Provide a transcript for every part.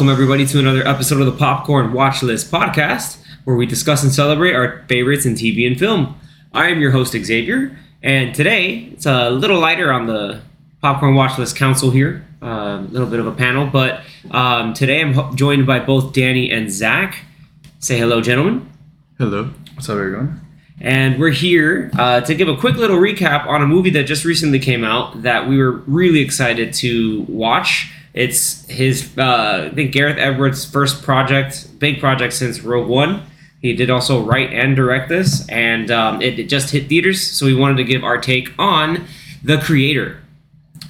Welcome, everybody, to another episode of the Popcorn Watch List podcast, where we discuss and celebrate our favorites in TV and film. I am your host, Xavier, and today it's a little lighter on the Popcorn Watch List Council here, a little bit of a panel, but um, today I'm ho- joined by both Danny and Zach. Say hello, gentlemen. Hello. What's up, everyone? And we're here uh, to give a quick little recap on a movie that just recently came out that we were really excited to watch. It's his, uh, I think, Gareth Edwards' first project, big project since Rogue One. He did also write and direct this, and um, it, it just hit theaters, so we wanted to give our take on The Creator.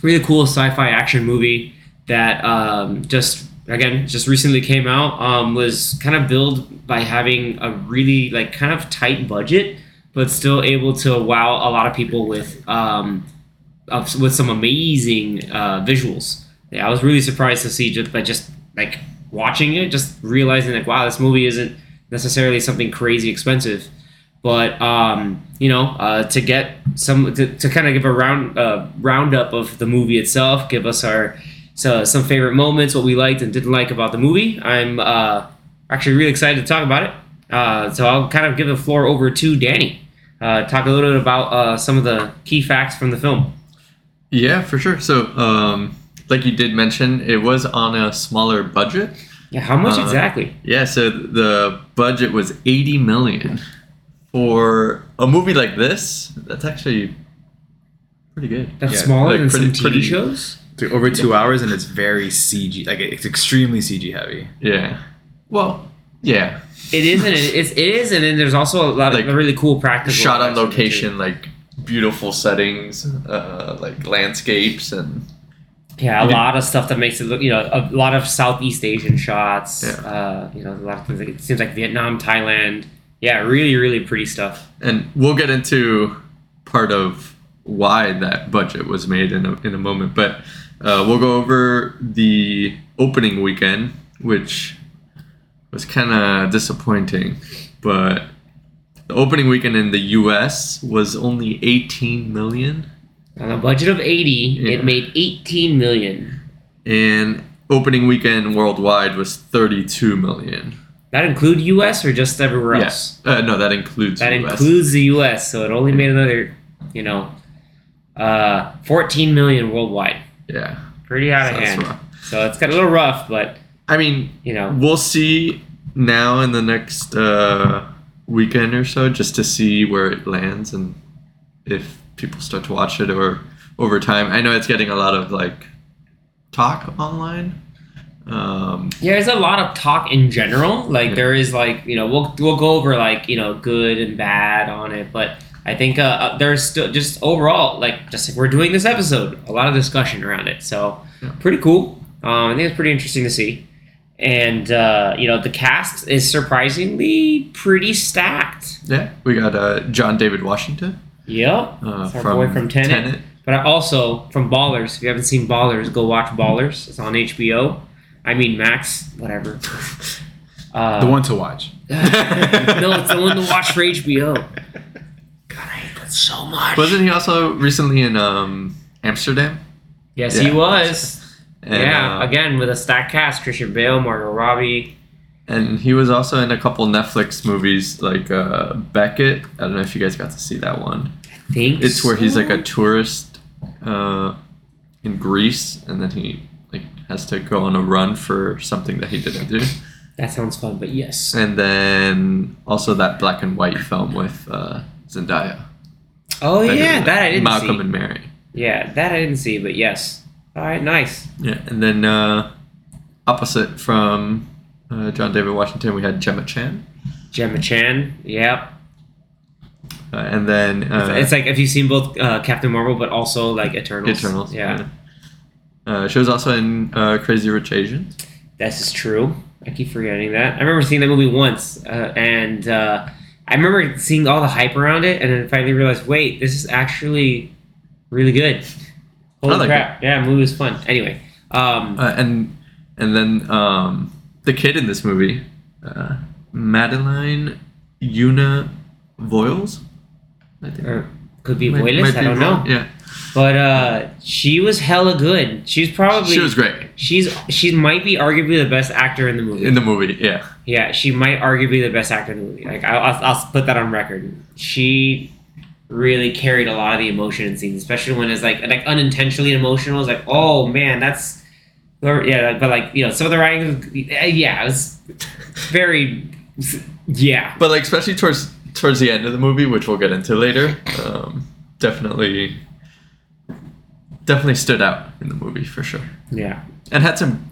Really cool sci fi action movie that um, just again just recently came out um, was kind of billed by having a really like kind of tight budget but still able to wow a lot of people with um, with some amazing uh, visuals yeah i was really surprised to see just by just like watching it just realizing like wow this movie isn't necessarily something crazy expensive but um, you know uh, to get some to, to kind of give a round uh, roundup of the movie itself give us our so some favorite moments, what we liked and didn't like about the movie. I'm uh, actually really excited to talk about it. Uh, so I'll kind of give the floor over to Danny. Uh, talk a little bit about uh, some of the key facts from the film. Yeah, for sure. So, um, like you did mention, it was on a smaller budget. Yeah, how much Uh, exactly? Yeah, so the budget was 80 million for a movie like this. That's actually pretty good. That's yeah, smaller like than pretty- some TV pretty- shows. It's over two hours and it's very CG. Like it's extremely CG heavy. Yeah. Well, yeah. It is, and it is, it is, and then there's also a lot Like, of really cool practical. Shot on effects in it, too. location, like beautiful settings, uh, like landscapes, and Yeah, a lot of stuff that makes it look, you know, a lot of Southeast Asian shots. Yeah. Uh, you know, a lot of things. Like, it seems like Vietnam, Thailand. Yeah, really, really pretty stuff. and we'll get into part of why that budget was made in a, in a moment but uh, we'll go over the opening weekend which was kind of disappointing but the opening weekend in the us was only 18 million On a budget of 80, Yeah. it made 18 million. and opening weekend worldwide was 32 million That include US or just everywhere else? uh, no that includes That US. includes the US, so it only made another, you know, uh, 14 million worldwide. yeah Pretty out of hand. rough. So it's got a little rough, but i mean you know, We'll see now in the next uh, weekend or so, just to see where it lands and if people start to watch it or over time. I know it's getting a lot of like talk online. Um, Yeah, there's a lot of talk in general. Like Yeah. there is like you know we'll we'll go over like you know good and bad on it, but I think uh, uh, there's still just overall like just like we're doing this episode, a lot of discussion around it. So Yeah. pretty cool. Um, I think it's pretty interesting to see, and uh, you know the cast is surprisingly pretty stacked. yeah, we got uh, John David Washington Yep, uh, It's our from, boy from Tenet. But I also from Ballers. If you haven't seen Ballers, go watch Ballers. It's on HBO. I mean Max, whatever. Uh, The one to watch. no, it's the one to watch for HBO. God, I hate that so much. Wasn't he also recently in um, Amsterdam? yes, Yeah. he was. And, yeah, uh, again with a stacked cast: Christian Bale, Margot Robbie. And he was also in a couple Netflix movies like uh, Beckett. I don't know if you guys got to see that one. Think It's where he's like a tourist uh, in Greece, and then he like has to go on a run for something that he didn't do. That sounds fun, but yes. And then also that black and white film with uh, Zendaya. Oh That yeah, that I didn't Malcolm see. and Mary. Yeah, that I didn't see, but yes. All right, nice. Yeah, and then uh, opposite from uh, John David Washington, we had Gemma Chan, Gemma Chan. Yep. Uh, and then uh, it's like if you've seen both uh, Captain Marvel, but also like Eternals. Eternals. Yeah, Uh, she was also in uh, Crazy Rich Asians. this is true. I keep forgetting that. I remember seeing that movie once, uh, and uh, I remember seeing all the hype around it, and then finally realized, wait, this is actually really good. Holy like crap! Yeah, the movie was fun. Anyway, um, and and then um, the kid in this movie, uh, Madeleine Yuna Voyles. I think. or could be might I don't know. Yeah. but uh, she was hella good. She's probably She was great She's she might be arguably the best actor in the movie. in the movie. Yeah. yeah, she might arguably the best actor in the movie. Like I'll, I'll, I'll put that on record. She really carried a lot of the emotion in scenes, especially when it's like like unintentionally emotional. It's like, oh man, that's yeah. But like you know, some of the writing, yeah, it was very yeah. But like especially towards towards the end of the movie, which we'll get into later, um, definitely definitely stood out in the movie for sure, Yeah, and had some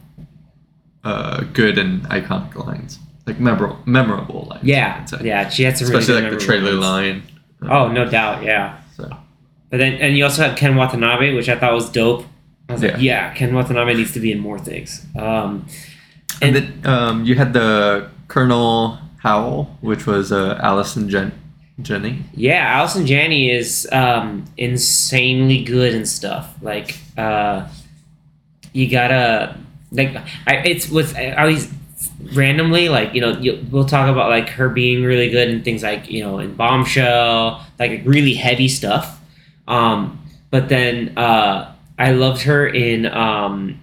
uh, good and iconic lines, like memorable memorable lines. yeah, yeah. She had some especially really like the trailer memorable line. lines. Oh, no doubt, yeah. So But then, and you also had Ken Watanabe, which I thought was dope. I was like, Yeah. yeah, Ken Watanabe needs to be in more things. Um, and and then um, you had the Colonel Howell, which was uh, Allison Jen- Jenny. yeah, Allison Janney is um, insanely good and stuff. Like, uh, you gotta like, I, it's with at least randomly, like you know, you, we'll talk about like her being really good and things like you know in Bombshell, like really heavy stuff. Um, but then uh, I loved her in um,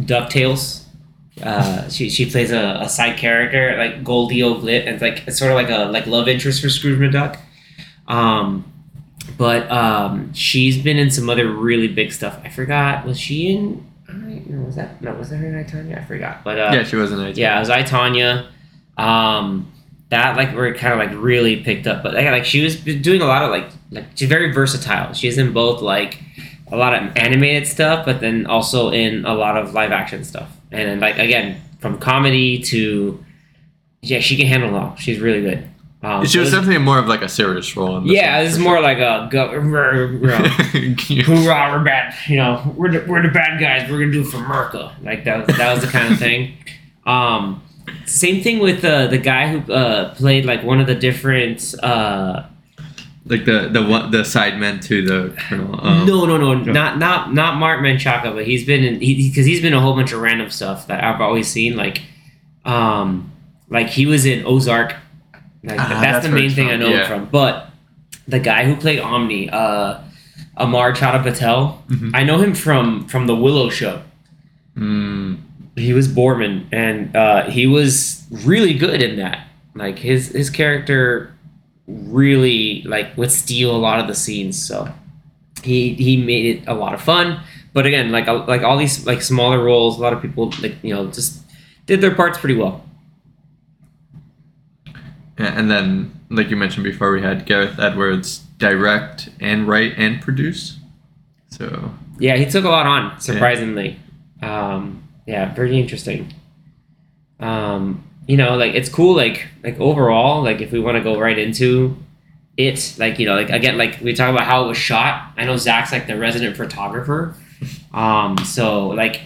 Ducktales. Uh, she she plays a, a side character like Goldie O'Gilt, and it's like it's sort of like a like love interest for Scrooge McDuck. Um, but um, she's been in some other really big stuff. I forgot. Was she in? I no, was that no? Was that her in I Tonya? I forgot. But uh, yeah, she was in it. yeah, it was I Tonya. Um, that like were kind of like really picked up, but like, like she was doing a lot of like like she's very versatile. She's in both like a lot of animated stuff, but then also in a lot of live action stuff. And then like again, from comedy to yeah, she can handle it all. She's really good. Um, She was so definitely more of like a serious role. In this yeah, this is more like a go, know, sure. hoorah, we're bad. You know, we're the, we're the bad guys. We're gonna do it for Merca. Like that. Was, that was the kind of thing. Um, same thing with uh, the guy who uh, played like one of the different. Uh, like the the one the sidemen to the colonel. Um, no, no, no, no. not not not Marc Menchaca, but he's been in because he's been a whole bunch of random stuff that I've always seen. Like, um, like he was in Ozark. Like, Ah, that's, that's the main thing I know yeah. him from. But the guy who played Omni, uh, Amar Chadha-Patel, Mhm. I know him from from the Willow Show. Mm, He was Boorman, and uh, he was really good in that. Like his his character really like would steal a lot of the scenes. So he he made it a lot of fun. But again, like like all these like smaller roles, a lot of people like you know just did their parts pretty well. and then like you mentioned before, we had Gareth Edwards direct and write and produce. So Yeah, he took a lot on surprisingly. Um, yeah, pretty interesting. Um, you know, like it's cool. Like like overall, like if we want to go right into it, like you know, like again, like we talk about how it was shot. I know Zach's like the resident photographer. Um, so like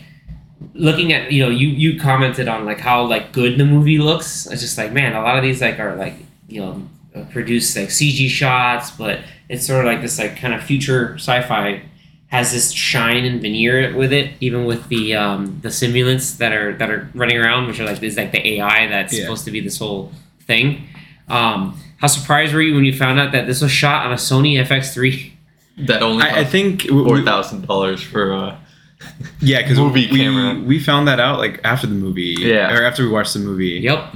looking at you know you you commented on like how like good the movie looks. It's just like man, a lot of these like are like you know produced like CG shots, but it's sort of like this like kind of future sci-fi has this shine and veneer with it, even with the um, the simulants that are that are running around, which are like is like the AI that's Yeah. supposed to be this whole thing. Um, how surprised were you when you found out that this was shot on a Sony FX3? that only I, I think we- four we- thousand dollars for uh, yeah, because movie we, camera. we found that out like after the movie, Yeah. or after we watched the movie. Yep.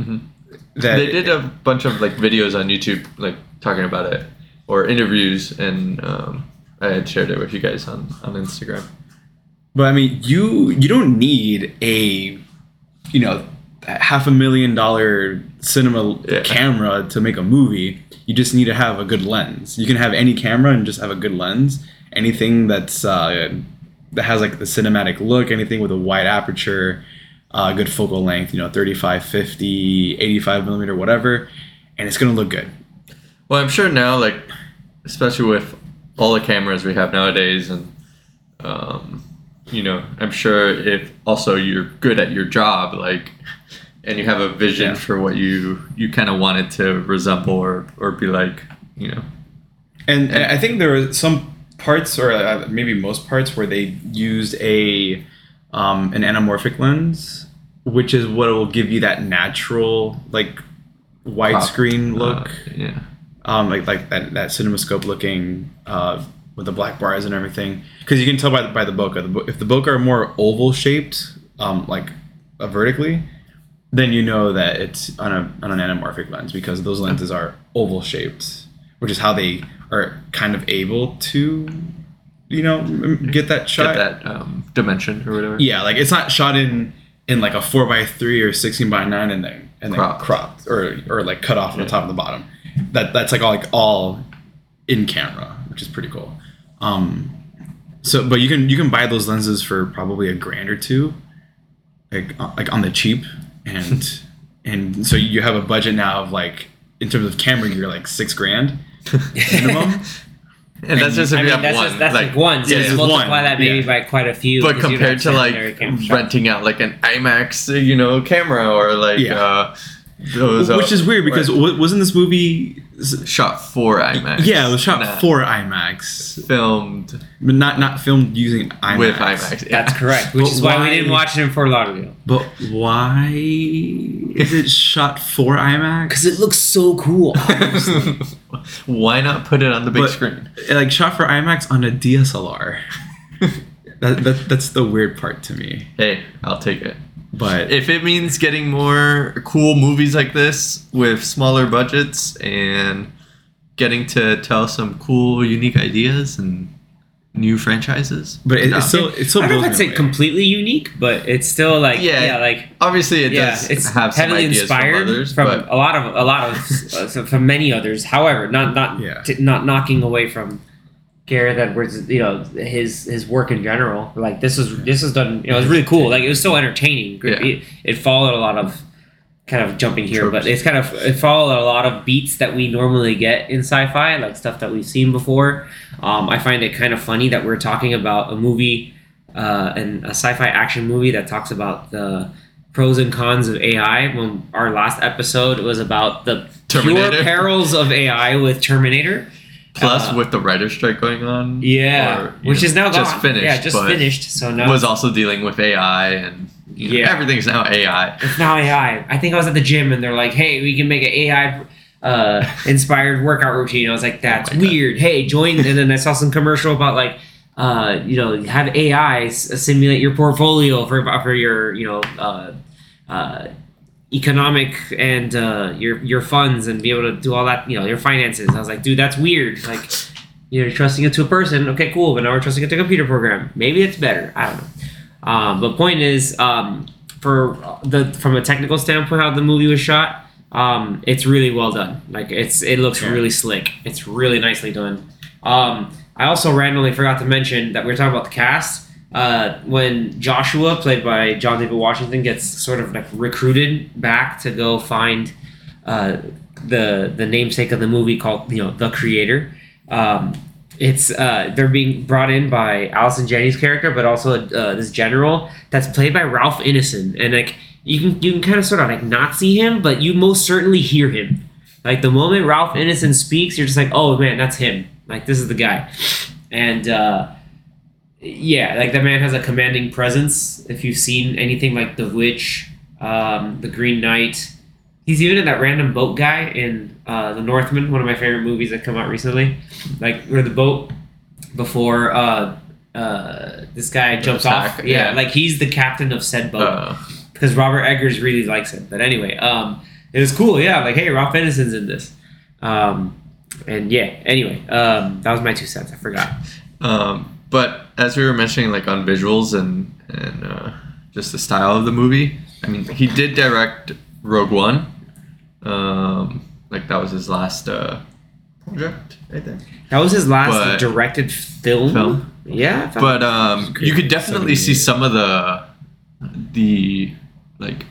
that they did a bunch of like videos on YouTube like talking about it or interviews and um, I had shared it with you guys on on Instagram. But I mean, you you don't need a, you know, half a million dollar cinema Yeah. camera to make a movie. You just need to have a good lens. You can have any camera and just have a good lens. Anything that's uh, that has like the cinematic look, anything with a wide aperture, uh, good focal length, you know, 35, 50, 85 millimeter, whatever, and it's gonna look good. Well, I'm sure now, like especially with all the cameras we have nowadays, and um, you know, I'm sure if also you're good at your job, like, and you have a vision Yeah. for what you you kind of wanted to resemble or or be like, you know. And, and I think there were some parts, or uh, maybe most parts, where they used a um, an anamorphic lens, which is what will give you that natural, like widescreen Uh, look, yeah. Um, like like that that CinemaScope looking uh, with the black bars and everything. Because you can tell by the, by the bokeh. The, bo- if the bokeh are more oval shaped, um, like uh, vertically, then you know that it's on a on an anamorphic lens because those lenses are oval shaped, which is how they are kind of able to, you know, get that shot. Get that um, dimension or whatever. Yeah, like it's not shot in in like a four by three or sixteen by nine and then and then Cropped. cropped or or like cut off on Yeah. the top and the bottom. That that's like all like all in camera, which is pretty cool. Um, so but you can you can buy those lenses for probably a grand or two, like uh, like on the cheap, and and so you have a budget now of like in terms of camera gear like six grand minimum. And that's just if I you mean, have that's one. just that's like, one. So yeah, you just multiply one, that maybe yeah. by quite a few. But compared to like camera renting out like an IMAX, you know, camera or like Yeah. uh, those, uh, Which is weird because or wasn't this movie? shot for IMAX. Yeah, it was shot not for IMAX, filmed but not not filmed using IMAX. with IMAX. Yeah. That's correct. Which But is why, we didn't watch it in Fort Lauderdale. But why is it shot for IMAX? Because it looks so cool. Why not put it on the big But- screen? like shot for IMAX on a DSLR. that, that that's the weird part to me. Hey, I'll take it. But If it means getting more cool movies like this with smaller budgets and getting to tell some cool, unique ideas and new franchises, but it, no. it's still it's still I don't know if I'd say completely unique, but it's still like Yeah. yeah, like obviously it yeah, does it's have some heavily ideas inspired from others, from a lot of a lot of uh, from many others. However, not not Yeah. t- not knocking away from Gareth Edwards, you know his his work in general. Like this is this is done. You know, it was really cool. Like it was so entertaining. Yeah. It, it followed a lot of kind of jumping here, Tropes. but it's kind of it followed a lot of beats that we normally get in sci-fi, like stuff that we've seen before. Um, I find it kind of funny that we're talking about a movie uh, and a sci-fi action movie that talks about the pros and cons of AI. When our last episode was about the Terminator. pure perils of AI with Terminator. Plus uh, with the writer strike going on, Yeah, or, which know, is now just gone. finished, Yeah, just finished. So now was also dealing with AI and you know, Yeah. everything's now AI. It's now AI. I think I was at the gym and they're like, "Hey, we can make an AI uh, inspired workout routine." I was like, "That's Oh my God. weird." Hey, join. And then I saw some commercial about like, uh, you know, have AI simulate your portfolio for for your you know uh, uh, economic and uh, your your funds and be able to do all that. You know, your finances. I was like, dude, that's weird. Like. You're trusting it to a person, okay, cool. But now we're trusting it to a computer program. Maybe it's better. I don't know. Um, but point is, um, for the from a technical standpoint, how the movie was shot, um, it's really well done. Like it's it looks Yeah. really slick. It's really nicely done. Um, I also randomly forgot to mention that we were talking about the cast. Uh, when Joshua, played by John David Washington, gets sort of like recruited back to go find uh, the the namesake of the movie called you know the creator. Um, it's uh, they're being brought in by Allison Janney's character, but also uh, this general that's played by Ralph Ineson, and like you can you can kind of sort of like not see him, but you most certainly hear him. Like the moment Ralph Ineson speaks, you're just like, oh man, that's him. Like this is the guy, and uh, yeah, like that man has a commanding presence. If you've seen anything like The Witch, um, The Green Knight, he's even in that random boat guy in uh, The Northman, one of my favorite movies that come out recently. Like where the boat before uh, uh, this guy jumps off. Yeah, yeah. like he's the captain of said boat Uh, because Robert Eggers really likes it. But anyway, um, it was cool. Yeah, like hey, Ralph Ineson's in this. Um, and yeah, anyway, um, that was my two cents. I forgot. Um, but as we were mentioning, like on visuals and and uh, just the style of the movie, I mean, he did direct Rogue One. Um, like that was his last uh, project, I think. That was his last But- directed film. Film? Yeah, But um, you could definitely see some of the the like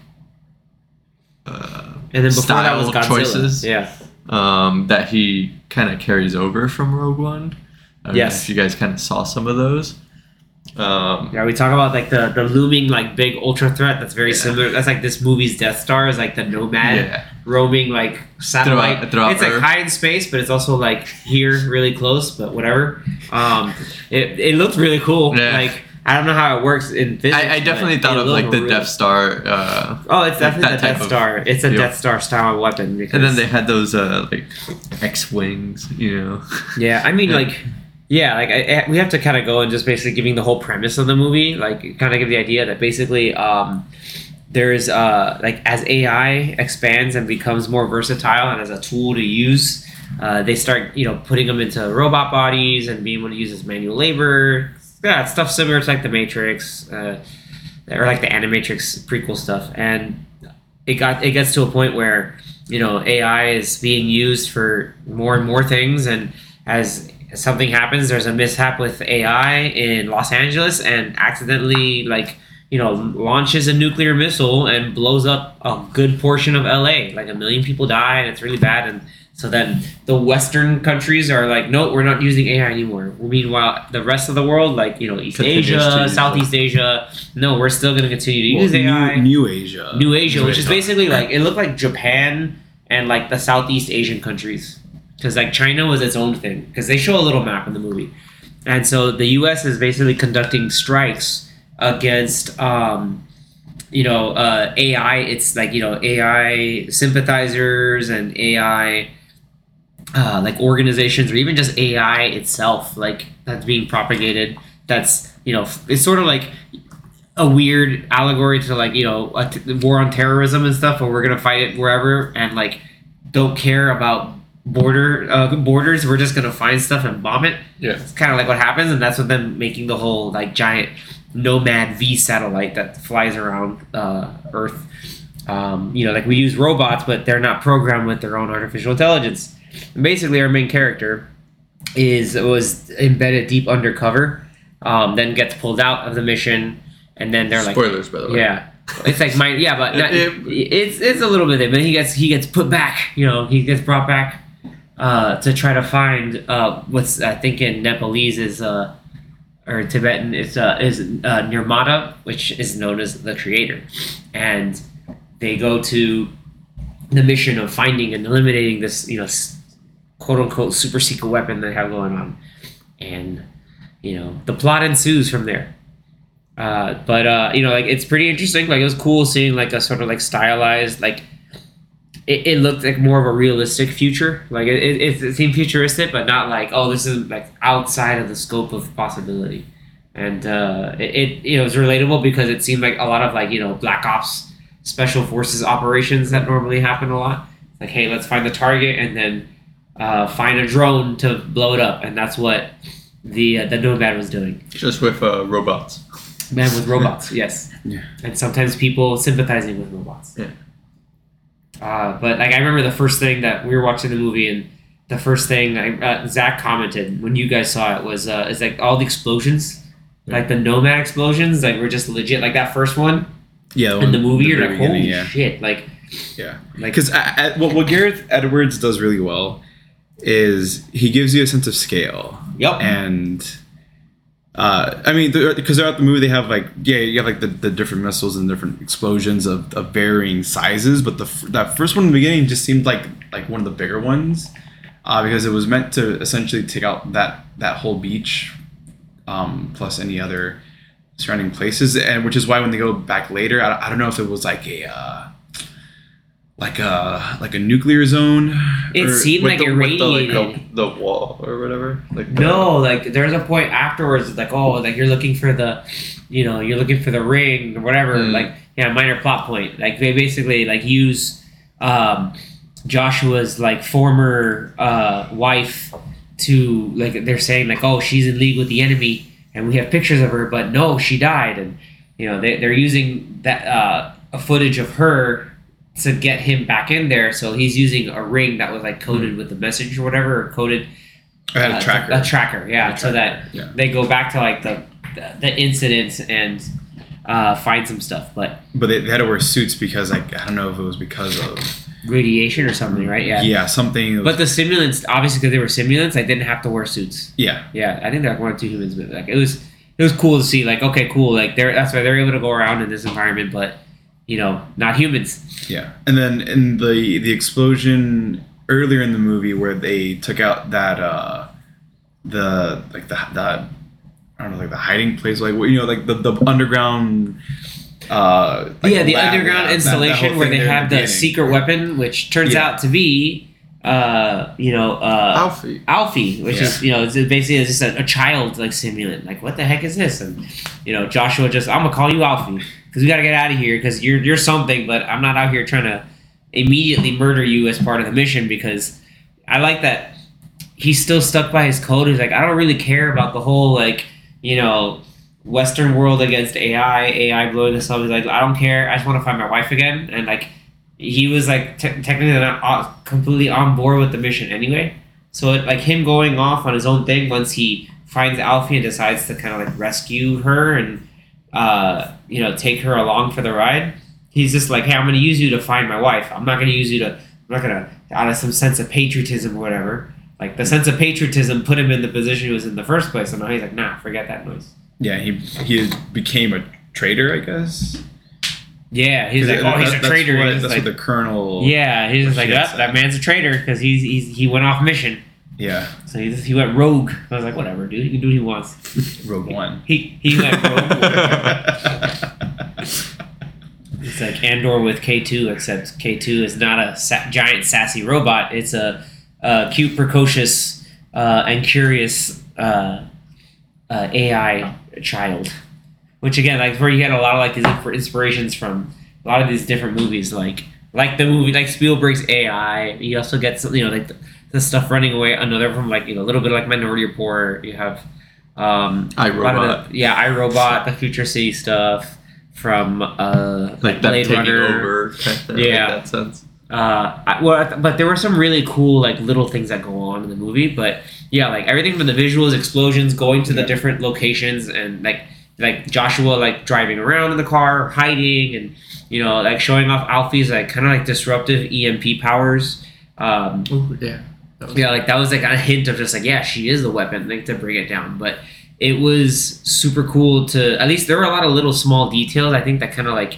uh, and then before that was style Godzilla. choices. Yeah, um, that he kind of carries over from Rogue One. I don't know Yes. if you guys kind of saw some of those. Um, yeah. We talk about like the the looming like big ultra threat. That's very Yeah. similar. That's like this movie's Death Star is like the Nomad yeah. roaming like satellite. throughout it's like high in space, but it's also like here, really close. But whatever. Um, it it looked really cool. Yeah. Like I don't know how it works in physics. I, I definitely thought of like the really- Death Star, uh, Oh, it's definitely the Death Star. It's a. Death Star style weapon. Because, and then they had those uh, like X wings, you know. yeah, I mean, Yeah. like Yeah, like I, I- we have to kind of go and just basically giving the whole premise of the movie, like kind of give the idea that basically um, there's uh, like as AI expands and becomes more versatile and as a tool to use, uh, they start you know putting them into robot bodies and being able to use as manual labor. Yeah, stuff similar to like the Matrix uh, or like the Animatrix prequel stuff, and it got it gets to a point where you know AI is being used for more and more things, and as something happens, there's a mishap with AI in Los Angeles, and accidentally like you know launches a nuclear missile and blows up a good portion of LA. Like a million people die, and it's really bad. And so then the Western countries are like, no, we're not using AI anymore. Meanwhile, the rest of the world, like you know East Asia. Southeast Asia, no, we're still going to continue to Well, use AI. New, New Asia. New Asia, which is basically like it looked like Japan and like the Southeast Asian countries, because like China was its own thing. Because they show a little map in the movie, and so the U.S. is basically conducting strikes against, um, you know, uh, AI. It's like you know AI sympathizers and AI. Uh, like organizations or even just AI itself, like that's being propagated. That's you know, it's sort of like a weird allegory to like you know a t- war on terrorism and stuff But we're gonna fight it wherever and like don't care about border uh, borders we're just gonna find stuff and bomb it Yeah. it's kind of like what happens and that's what them making the whole like giant nomad v satellite that flies around uh, earth um, you know like we use robots but they're not programmed with their own artificial intelligence and basically our main character is was embedded deep undercover um, then gets pulled out of the mission and then they're like Spoilers, by the way. yeah, it's like my yeah, but not, It- it's it's a little bit. There, but he gets he gets put back. You know, he gets brought back uh, to try to find uh, what's I think in Nepalese is uh, or Tibetan is uh, is uh, Nirmata, which is known as the creator, and they go to the mission of finding and eliminating this you know quote unquote super secret weapon they have going on, and you know the plot ensues from there. Uh, but uh, you know, like it's pretty interesting. Like it was cool seeing like a sort of like stylized, like it, it looked like more of a realistic future. Like it, it, it seemed futuristic, but not like oh, this is like outside of the scope of possibility. And uh, it, it you know it was relatable because it seemed like a lot of like you know black ops special forces operations that normally happen a lot. Like hey, let's find the target and then uh, find a drone to blow it up, and that's what the uh, the Nomad was doing. Just with uh, robots. Man with robots, yes. Yeah. And sometimes people sympathizing with robots. Yeah. Uh, but like I remember the first thing that we were watching the movie and the first thing I, uh, Zach commented when you guys saw it was uh, is like all the explosions, like the nomad explosions, like were just legit. Like that first one Yeah, in the movie, you're like, holy yeah. shit! Like, Yeah. like Because what, what Gareth Edwards does really well is he gives you a sense of scale. Yep. And uh, I mean, because throughout the movie they have like yeah, you have like the, the different missiles and different explosions of, of varying sizes, but the that first one in the beginning just seemed like like one of the bigger ones uh, because it was meant to essentially take out that that whole beach um, plus any other surrounding places, and which is why when they go back later, I, I don't know if it was like a. Uh, like a like a nuclear zone. it seemed like the, it with the, like, the, the wall or whatever. Like the- No, like there's a point afterwards, it's like oh, like you're looking for the, you know, you're looking for the ring or whatever. Mm. Like yeah, minor plot point. Like they basically like use um, Joshua's like former uh, wife to like they're saying like oh she's in league with the enemy and we have pictures of her but no she died and you know they, they're using that uh, a footage of her to get him back in there so he's using a ring that was like coded with the message or whatever or coded I had uh, a tracker. A tracker, yeah. A so that yeah. they go back to like the the, the incident and uh, find some stuff, but but they, they had to wear suits because like I don't know if it was because of radiation or something, right? Yeah. yeah something. But the simulants, obviously, because they were simulants, I didn't have to wear suits. yeah Yeah, I think they're like one or two humans, but like it was it was cool to see. Like, okay, cool. Like they're that's why they're able to go around in this environment, but you know, not humans. yeah, and then in the the explosion earlier in the movie where they took out that uh the like the the I don't know like the hiding place like you know like the the underground. Uh, like yeah, the lab, underground yeah, that- that installation where they have the secret weapon, which turns Yeah. out to be uh, you know, uh, Alfie. Alfie, which is you know it's basically it's just a, a child like simulant. Like what the heck is this? And you know Joshua just I'm gonna call you Alfie because we gotta get out of here because you're you're something, but I'm not out here trying to immediately murder you as part of the mission because I like that he's still stuck by his code. He's like I don't really care about the whole like you know Western world against AI, AI blowing this up. He's like I don't care. I just want to find my wife again and like he was like te- technically not completely on board with the mission anyway. So it, like him going off on his own thing once he finds Alfie and decides to kind of like rescue her and uh, you know take her along for the ride. He's just like, hey, I'm to use you to find my wife. I'm not to use you to. I'm not to out of some sense of patriotism or whatever. Like the sense of patriotism put him in the position he was in the first place, and now he's like, nah, forget that noise. Yeah, he he became a traitor, I guess. Yeah, he's like, oh, he's a That's traitor. What, that's like, what the colonel. yeah, he's just like, Shit, that man's a traitor because he's, he's he went off mission. yeah. So he, he went rogue. I was like, whatever, dude. He can do what he wants. Rogue One. He he went rogue. It's like Andor with K two, except K two is not a sa- giant sassy robot. It's a, a cute, precocious, uh, and curious uh, uh, AI child. Which again, like where you get a lot of like these inspir- inspirations from a lot of these different movies, like like the movie like Spielberg's AI. You also get some, you know, like the, the stuff running away. Another from like you know a little bit like Minority Report. You have um, a lot of iRobot. the- yeah, iRobot, the Future City stuff from uh, Like that Blade Runner. over. Kind of, Yeah. In that sense. Uh, I, well, but there were some really cool like little things that go on in the movie. But yeah, like everything from the visuals, explosions, going to the different locations, and like like Joshua like driving around in the car, hiding, and you know like showing off Alfie's like kind of like disruptive EMP powers. Um, Oh yeah. That was- yeah, like that was like a hint of just like yeah, she is the weapon, like to bring it down. But it was super cool to at least there were a lot of little small details I think that kind of like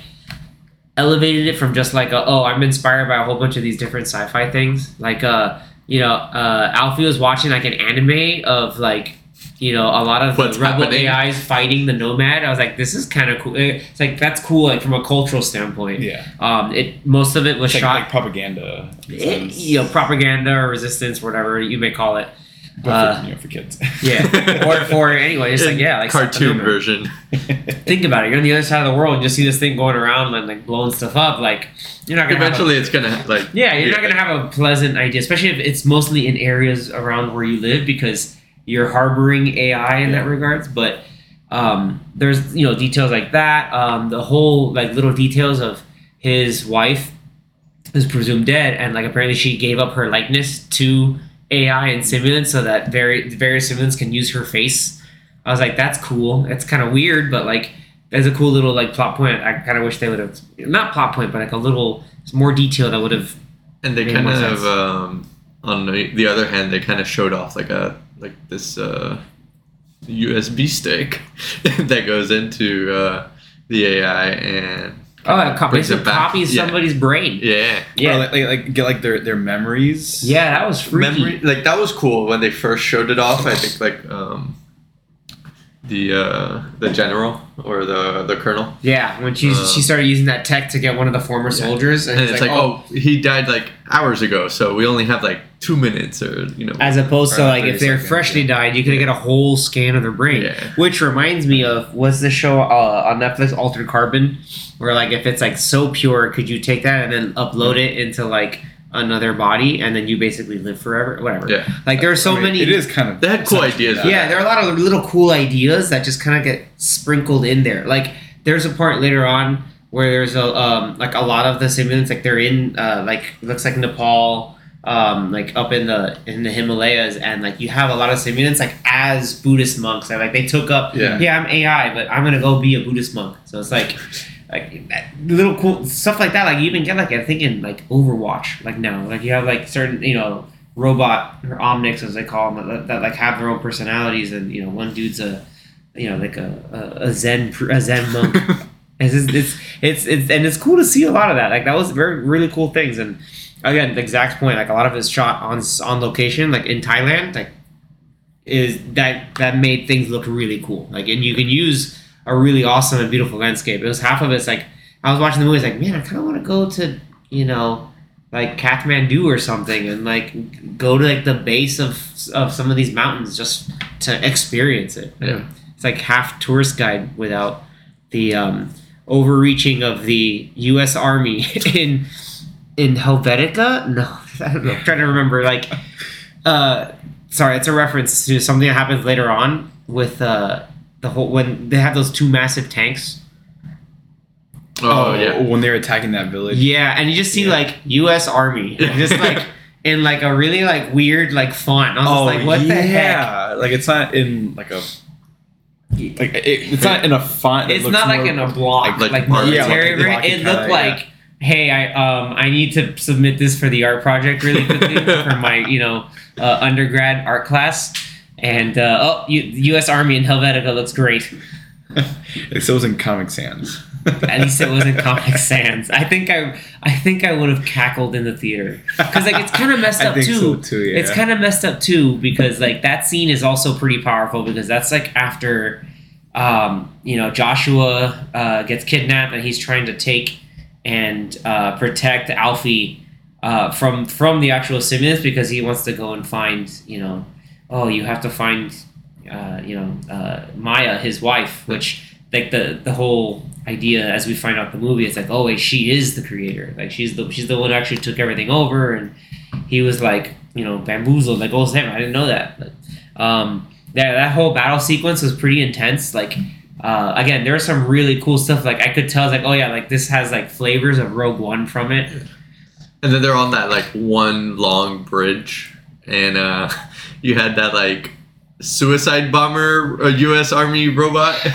elevated it from just like a, oh I'm inspired by a whole bunch of these different sci-fi things. Like uh you know uh Alfie was watching like an anime of like you know a lot of What's the rebel happening? AIs fighting the nomad. I was like this is kind of cool. It's like that's cool like from a cultural standpoint. Yeah. Um, it most of it was like, shot like propaganda. in it- you know, propaganda or resistance, whatever you may call it. but for, uh, you know, for kids. Yeah, or for anyway, it's like yeah, like cartoon version. Think about it. You're on the other side of the world, and you see this thing going around and like blowing stuff up. Like you're not gonna Eventually, it's gonna like. Yeah, you're not gonna have a pleasant idea, especially if it's mostly in areas around where you live because you're harboring AI in that regards. But um, there's you know details like that. Um, the whole like little details of his wife is presumed dead, and like apparently she gave up her likeness to AI and simulants so that very various simulants can use her face. I was like, that's cool. It's kind of weird, but like, there's a cool little like plot point. I kind of wish they would have not plot point, but like a little more detail that would have. And they kind of, um, on the, the other hand, they kind of showed off like a like this uh, USB stick that goes into uh, the AI and Oh, it co- brings it copies Yeah. somebody's brain. yeah. Yeah, Or like, like, like get like their their memories. yeah, that was freaky. Memory, like that was cool when they first showed it off. I think like um, the uh, the general or the the colonel, Yeah, when she Uh, she started using that tech to get one of the former Yeah. soldiers, and, and it's it's like, oh, he died like hours ago, so we only have like two minutes or you know. As opposed to like if they're seconds, freshly yeah. died, you could get a whole scan of their brain. Yeah. Which reminds me of was the show uh, on Netflix Altered Carbon, where like if it's like so pure, could you take that and then upload it into like another body and then you basically live forever? Whatever. yeah, Like there are so I mean, many. It is kind of. They had cool essentially ideas that. with Yeah, there are a lot of little cool ideas that just kind of get sprinkled in there. Like there's a part later on where there's a um, like a lot of the simulants like they're in uh, like it looks like Nepal, um, like up in the in the Himalayas, and like you have a lot of simulants like as Buddhist monks. And, like they took up Yeah. yeah I'm AI, but I'm gonna go be a Buddhist monk. So it's like. Like little cool stuff like that, like you even get like I think in like Overwatch, like now, like you have like certain you know robot or omnics as they call them that, that like have their own personalities and you know one dude's a you know like a a, a zen a zen monk. It's, just- it's it's it's and it's cool to see a lot of that. Like that was very really cool things. And again the exact point like a lot of it's shot on on location like in thailand like is that that made things look really cool. Like and you can use a really awesome and beautiful landscape it was half of it's like i was watching the movie it's like man i kind of want to go to you know like Kathmandu or something and like go to like the base of of some of these mountains just to experience it. Yeah. It's like half tourist guide without the um, overreaching of the U.S. Army in in Helvetica. No, I don't know. I'm trying to remember. Like, uh, sorry, it's a reference to something that happens later on with uh, the whole when they have those two massive tanks. Oh, yeah. when they're attacking that village. Yeah, and you just see Yeah. like U.S. Army, and just like in like a really like weird like font. I was Oh just like, what the heck? yeah, like it's not in like a like it, it's not in a font. It's looks not like in a block, like like, art. Yeah, military. like right? it looked kinda, like, hey, I um I need to submit this for the art project really quickly for my you know uh, undergrad art class, and uh, oh, U- U.S. Army in Helvetica looks great. Like, so it was in Comic Sans. At least it wasn't Comic Sans. I think I I think I would have cackled in the theater because like it's kind of messed I up think too. so too. Yeah. It's kind of messed up too because like that scene is also pretty powerful because that's like after um, you know Joshua uh, gets kidnapped and he's trying to take and uh, protect Alfie uh, from from the actual Simmons because he wants to go and find you know oh you have to find uh, you know uh, Maya his wife which like the the whole idea as we find out the movie it's like oh wait she is the creator. Like she's the she's the one who actually took everything over and he was like you know bamboozled like oh damn I didn't know that. But, um that that whole battle sequence was pretty intense. Like uh, again there was some really cool stuff like I could tell like oh yeah like this has like flavors of Rogue One from it. And then they're on that like one long bridge, and uh, you had that like suicide bomber, a U.S. Army robot.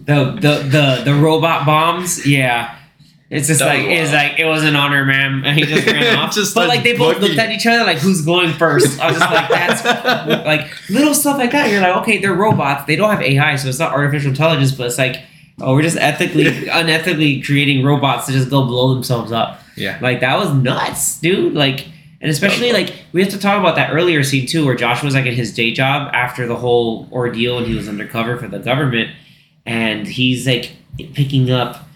the the the, the robot bombs yeah it's just That like it's like it was an honor man and he just ran off Just but like like they both boogie. looked at each other like who's going first I was just like that's like little stuff like that you're like okay they're robots they don't have AI so it's not artificial intelligence but it's like oh we're just ethically unethically creating robots to just go blow themselves up yeah. like that was nuts, dude. Like, and especially like we have to talk about that earlier scene too, where Josh was like at his day job after the whole ordeal, and he was undercover for the government, and he's like picking up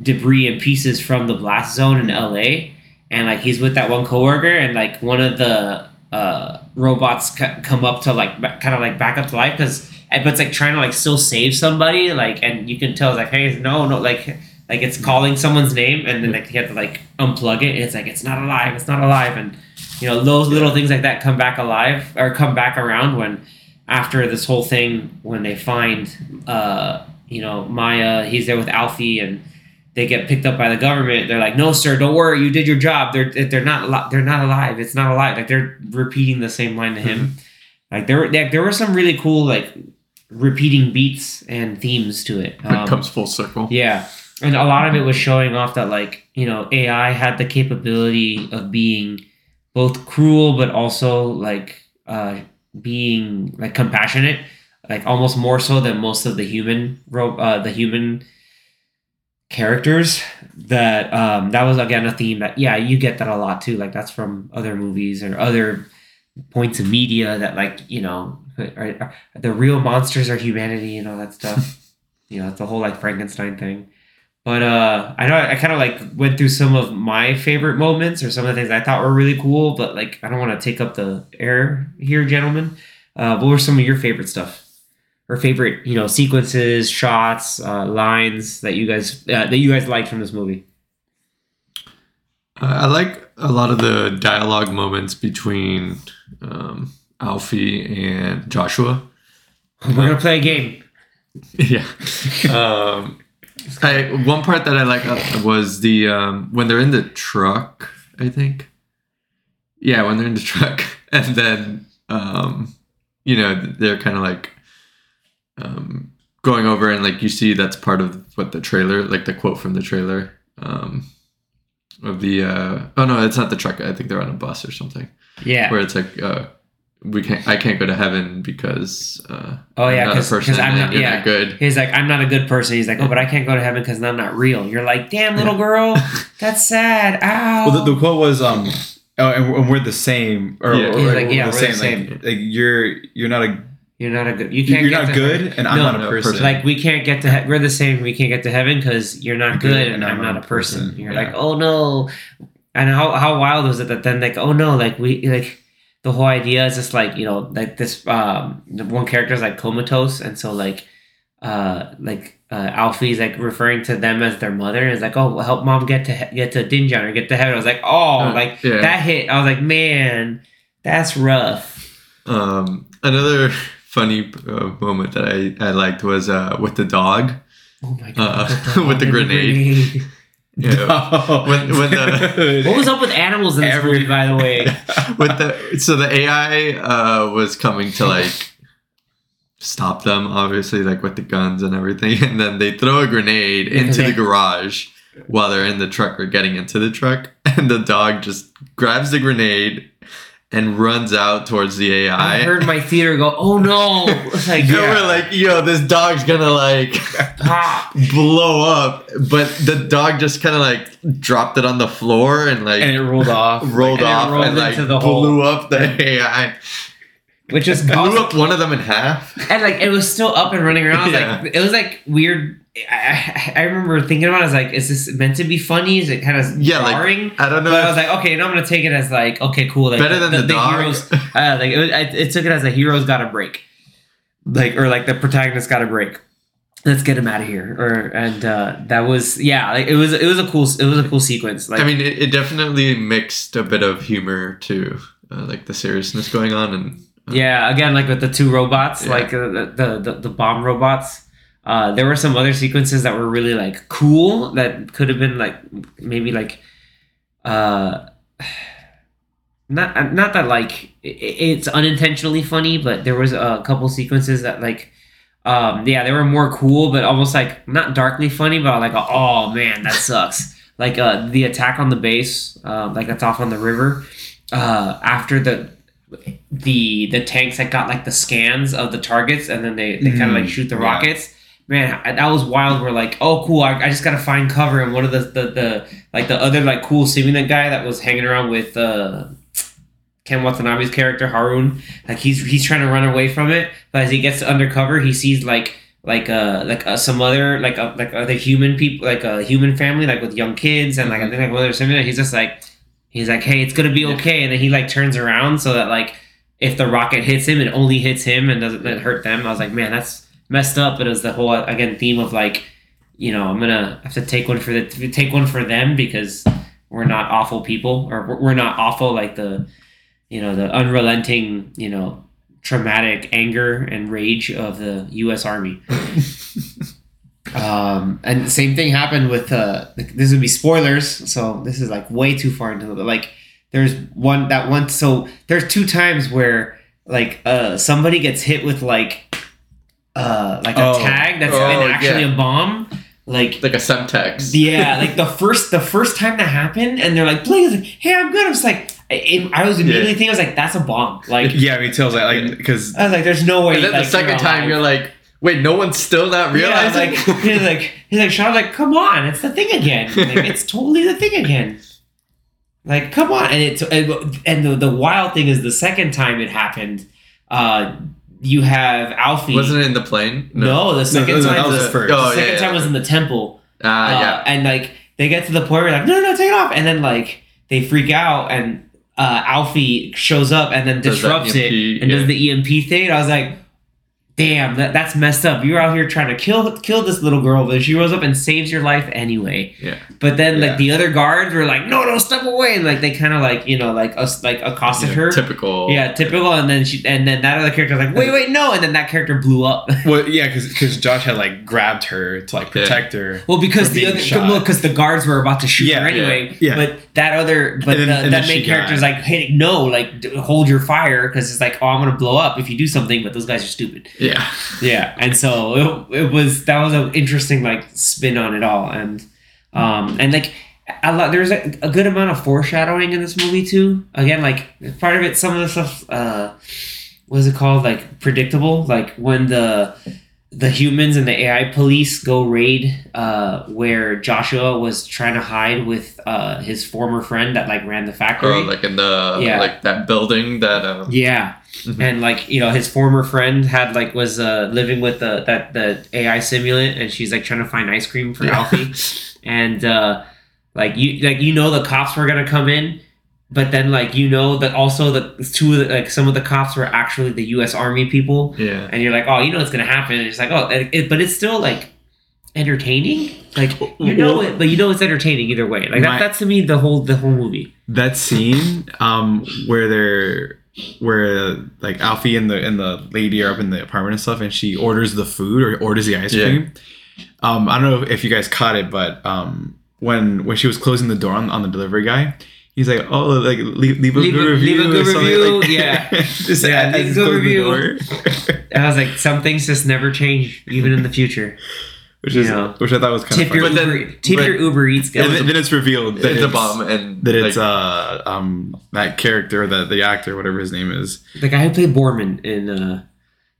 debris and pieces from the blast zone in L.A. And like he's with that one coworker, and like one of the uh, robots c- come up to like ba- kind of like back up to life because, but it's like trying to like still save somebody, like, and you can tell it's like, hey, no, no, like like it's calling someone's name and then like you have to like unplug it and it's like it's not alive it's not alive. And you know those little things like that come back alive or come back around when after this whole thing when they find uh you know maya he's there with alfie and they get picked up by the government. They're like no sir don't worry. You did your job. They're they're not they're not alive. It's not alive. Like they're repeating the same line to him. Like there were like, there were some really cool like repeating beats and themes to it. It Um, comes full circle. yeah. And a lot of it was showing off that like, you know, AI had the capability of being both cruel but also like uh being like compassionate, like almost more so than most of the human ro- uh the human characters that um that was again a theme that yeah, you get that a lot too. Like that's from other movies or other points of media that like, you know, are, are the real monsters are humanity and all that stuff. you know, it's the whole like Frankenstein thing. But uh, I know I, kind of like went through some of my favorite moments or some of the things I thought were really cool, but like I don't want to take up the air here, gentlemen. Uh, what were some of your favorite stuff or favorite you know sequences, shots, uh, lines that you guys uh, that you guys liked from this movie? Uh, I like a lot of the dialogue moments between um, Alfie and Joshua. We're gonna play a game. yeah. Um, I one part that I like uh, was the um, when they're in the truck. I think. Yeah, when they're in the truck, and then um, you know they're kind of like um, going over, and like you see that's part of what the trailer, like the quote from the trailer um, of the. Uh, oh no, it's not the truck. I think they're on a bus or something Yeah. where it's like. Uh, we can't. I can't go to heaven because uh, Oh yeah, I'm not a because I'm not. you're Yeah. not good. He's like, I'm not a good person. He's like, oh, but I can't go to heaven because I'm not real. You're like, damn, little girl, that's sad. Ow. Well, the, the quote was, um, oh, and, we're- we're the same, or, yeah. or, or like, yeah, we're, the we're the same. Like, like you're you're not a you're not a good. You can't. you're get not to good, heaven. and I'm No, not a no, person. person. Like we can't get to. He- we're the same. We can't get to heaven because you're not good, and, I'm, not, a person. You're Yeah. like, oh no. and how how wild was it that then like oh no like we like the whole idea is just like you know like this um one character is like comatose and so like uh like uh Alfie's like referring to them as their mother and it's like oh help mom get to he- get to Dinjan or get to heaven I was like oh Uh, like yeah. that hit I was like man that's rough Um, another funny uh, moment that I, I liked was uh, with the dog. oh my Uh, god with the grenade. Yeah. When- when the- what was up with animals in this Every- movie by the way? With the so the AI uh, was coming to like stop them, obviously, like with the guns and everything, and then they throw a grenade Because into they- the garage while they're in the truck or getting into the truck, and the dog just grabs the grenade and runs out towards the AI. I heard my theater go oh no it's like and Yeah. we're like, yo, this dog's gonna like ah. blow up, but the dog just kind of like dropped it on the floor and like and it rolled off. rolled and it off rolled and like blew hole. up the AI. Which is blew awesome. up one of them in half. and like it was still up and running around. Yeah. like, it was like weird. I, I remember thinking about. it. I was like, is this meant to be funny? Is it kind of Yeah, like. I don't know. but I was like, okay, now I'm gonna take it as like, okay, cool. Like, better than the, dog. heroes. Uh, like it, was, I, it took it as a hero's got a break, like or like the protagonist got a break. Let's get him out of here. Or and uh, that was yeah, like it was it was a cool it was a cool sequence. Like I mean, it, it definitely mixed a bit of humor to uh, like the seriousness going on, and Yeah, again, like with the two robots, Yeah. like uh, the, the the bomb robots. Uh, there were some other sequences that were really like cool that could have been like maybe like, uh, not not that like it's unintentionally funny, but there was a couple sequences that like, um, yeah, they were more cool, but almost like not darkly funny, but like oh man, that sucks. like uh, the attack on the base, uh, like that's off on the river. Uh, after the the the tanks that got like the scans of the targets and then they, they kind of Mm, like shoot the yeah. rockets. Man I- that was wild. We're like oh cool I, I just gotta find cover. And one of the, the the like the other like cool simulant guy that was hanging around with uh Ken Watanabe's character Harun like he's he's trying to run away from it but as he gets to undercover he sees like like uh like uh, some other like uh, like other human people like a human family like with young kids and like I think like one other simulant he's just like he's like hey it's gonna be okay. And then he like turns around so that like if the rocket hits him, it only hits him and doesn't hurt them. I was like, man, that's messed up. But it was the whole again theme of like, you know, I'm gonna have to take one for the take one for them because we're not awful people or we're- we're not awful like the, you know, the unrelenting, you know, traumatic anger and rage of the U.S. Army. Um, and same thing happened with uh, this would be spoilers, so this is like way too far into the like. There's one that one so there's two times where like uh somebody gets hit with like uh like a Oh. tag that's Oh, actually yeah. a bomb, like like a semtex. yeah, like the first the first time that happened, and they're like, is like, hey, I'm good. I was like, I, I was immediately Yeah. thinking, I was like, that's a bomb. Like Yeah, me too. I was like, like because I was like, there's no way. and then like, the second you're time, you're like, wait, no one's still not Yeah, realizing. like he's like he's like Sean like come on it's the thing again like, it's totally the thing again like come on and it and, and the, the wild thing is the second time it happened uh you have Alfie Wasn't it in the plane? no, the second no, time that was the, the first. the Oh, yeah, second yeah. time was in the temple Ah, uh, yeah. and like they get to the point where like no no no take it off and then like they freak out and uh Alfie shows up and then Does that disrupts it EMP, and does the EMP thing and I was like damn that, that's messed up you're out here trying to kill kill this little girl but she rose up and saves your life anyway Yeah. but then Yeah. like the other guards were like no no step away and like they kind of like you know like us like accosted Yeah, her Typical. yeah typical and then she and then that other character was like wait wait no and then that character blew up well, yeah, because because Josh had like grabbed her to like Yeah. protect her. Well, because the other well, because the guards were about to shoot Yeah, her anyway. yeah, yeah. But that other, but then- the, that main she character's died. like, hey, no, like hold your fire because it's like, oh, I'm gonna blow up if you do something. But those guys are stupid. Yeah. Yeah, Yeah. and so it, it was that was an interesting like spin on it all, and um and like a lot there's a, a good amount of foreshadowing in this movie too. Again, like part of it, some of the stuff, uh, what is it called? Like predictable, like when the the humans and the AI police go raid uh, where Joshua was trying to hide with uh, his former friend that like ran the factory. Or like in the Yeah. like that building that um, Yeah. Mhm. And like, you know, his former friend had like was uh living with the that the AI simulant and she's like trying to find ice cream for Yeah. Alfie. And uh Like you like you know the cops were gonna come in, but then like you know that also the two of the, like some of the cops were actually the U.S. Army people, Yeah. and you're like, oh, you know what's gonna happen. And it's like, oh, it, it- but it's still like entertaining. Like you know Well- it, but you know it's entertaining either way. Like My- that, that's to me the whole the whole movie. that scene um where they're where like Alfie and the and the lady are up in the apartment and stuff and she orders the food or orders the ice Yeah. cream. Um I don't know if you guys caught it, but um when when she was closing the door on, on the delivery guy, he's like, Oh like leave, leave a Leave good a- review. leave a good review, like- yeah. Just Yeah, leave a good review. And I was like, some things just never change, even in the future. which is You know. which I thought was kind Tip of your funny. But then- Uber, tip but- your Uber Eats guy. And then, then it's revealed that It's, a bomb and that it's like, uh um that character the the actor whatever his name is the guy who played Boorman in uh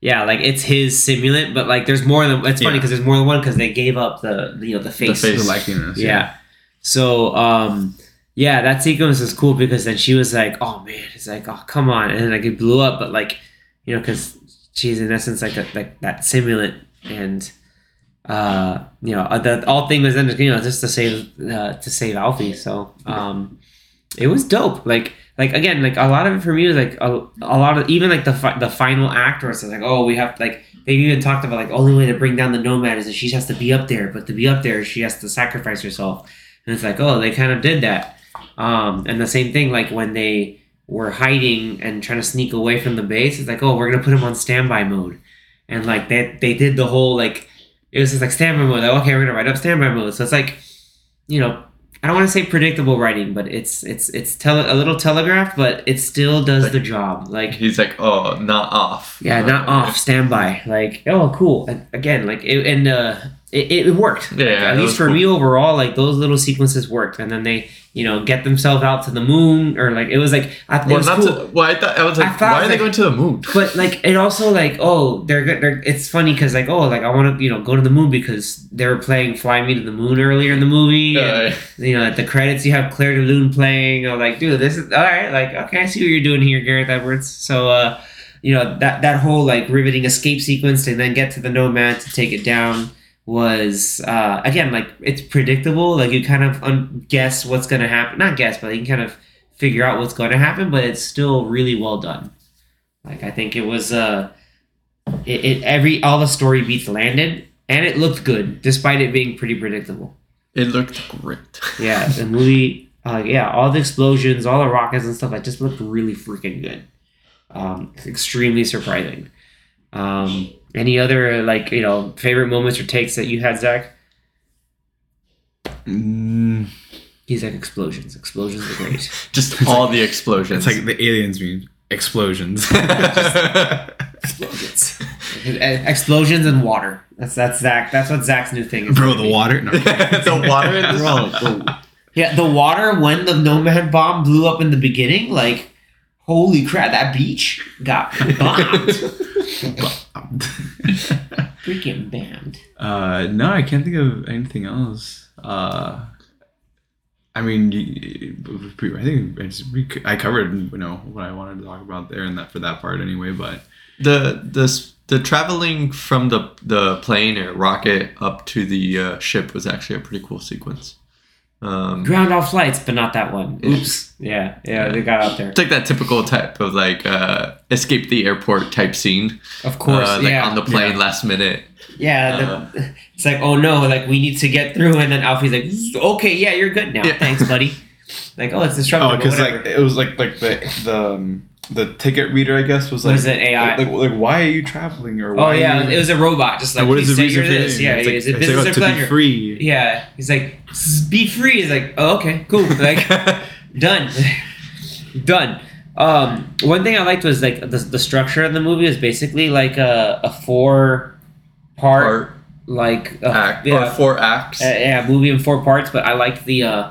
yeah like it's his simulant but like there's more than it's funny Yeah. because there's more than one because they gave up the you know the face, face. the likeness yeah. so um yeah that sequence was cool because then she was like oh man. It's like oh come on. And then like it blew up but like you know because she's in essence like a, like that simulant and uh you know the all thing was then you know just to save uh, to save Alfie so um it was dope. Like like again like a lot of it for me was like a, a lot of even like the fi- the final act where it's like oh we have like they even talked about like only way to bring down the nomad is that she has to be up there but to be up there she has to sacrifice herself. And it's like oh they kind of did that um and the same thing like when they were hiding and trying to sneak away from the base it's like oh we're gonna put him on standby mode and like they they did the whole like it was just like standby mode like okay we're gonna write up standby mode so it's like you know I don't want to say predictable writing, but it's it's it's tele- a little telegraphed, but it still does Like- the job. Like he's like, oh, not off. yeah, not off standby. Like oh, cool. And again, like it, and uh, it, it worked. Yeah, Like, yeah, at least for cool. me overall, like those little sequences worked. And then they you know get themselves out to the moon or like it was like I, it Well, was cool. to, well, I thought I was I like, thought, why are they going to the moon? but like it also like oh they're good they're it's funny because like oh like i want to you know go to the moon because they were playing fly me to the moon earlier in the movie and, Uh, you know at the credits you have clair de lune playing i'm like dude this is all right like okay i see what you're doing here gareth edwards so uh you know that that whole like riveting escape sequence and then get to the nomad to take it down was uh again like it's predictable like you kind of un- guess what's gonna happen not guess but you can kind of figure out what's going to happen but it's still really well done like I think it was uh it, it every all the story beats landed and it looked good despite it being pretty predictable. it looked great. Yeah, the movie uh yeah, all the explosions, all the rockets and stuff like just looked really freaking good. Um extremely surprising. Um any other like, you know, favorite moments or takes that you had, Zach? Mm, He's like explosions. Explosions are great. Just all the explosions. it's like the aliens mean explosions explosions. explosions and water. That's that's Zach. That's what Zach's new thing is. bro the be. water no. the water in this. Bro, the- yeah, the water when the Nomad bomb blew up in the beginning, like, holy crap, that beach got bombed. Freaking banned. uh no i can't think of anything else uh I mean, I think I, just, we- I covered you know what I wanted to talk about there and that for that part anyway. But the the the traveling from the the plane or rocket up to the uh, ship was actually a pretty cool sequence. Um, Ground off flights, but not that one. Oops. Yeah, yeah, they got out there. it's like that typical type of like uh, escape the airport type scene. Of course, uh, like yeah. on the plane Yeah. last minute. yeah, the, it's like, oh no, like we need to get through, and then Alfie's like, okay, yeah, you're good now. Yeah. Thanks, buddy. Like, oh, it's disruptive. oh, because like it was like like the the um, the ticket reader, I guess, was like Was it AI? Like, like, like, why are you traveling or Oh why yeah, are you, it was a robot, just like what is "Please the reason for this. Yeah, It's like- is it it's like, business oh, or to pleasure? be free? Yeah, he's like, be free. He's like, oh, okay, cool. Like, done, done. Um, one thing I liked was like the, the structure of the movie is basically like a, a four part, Part like uh, act yeah, or four acts. uh, yeah, movie in four parts. But I liked the uh,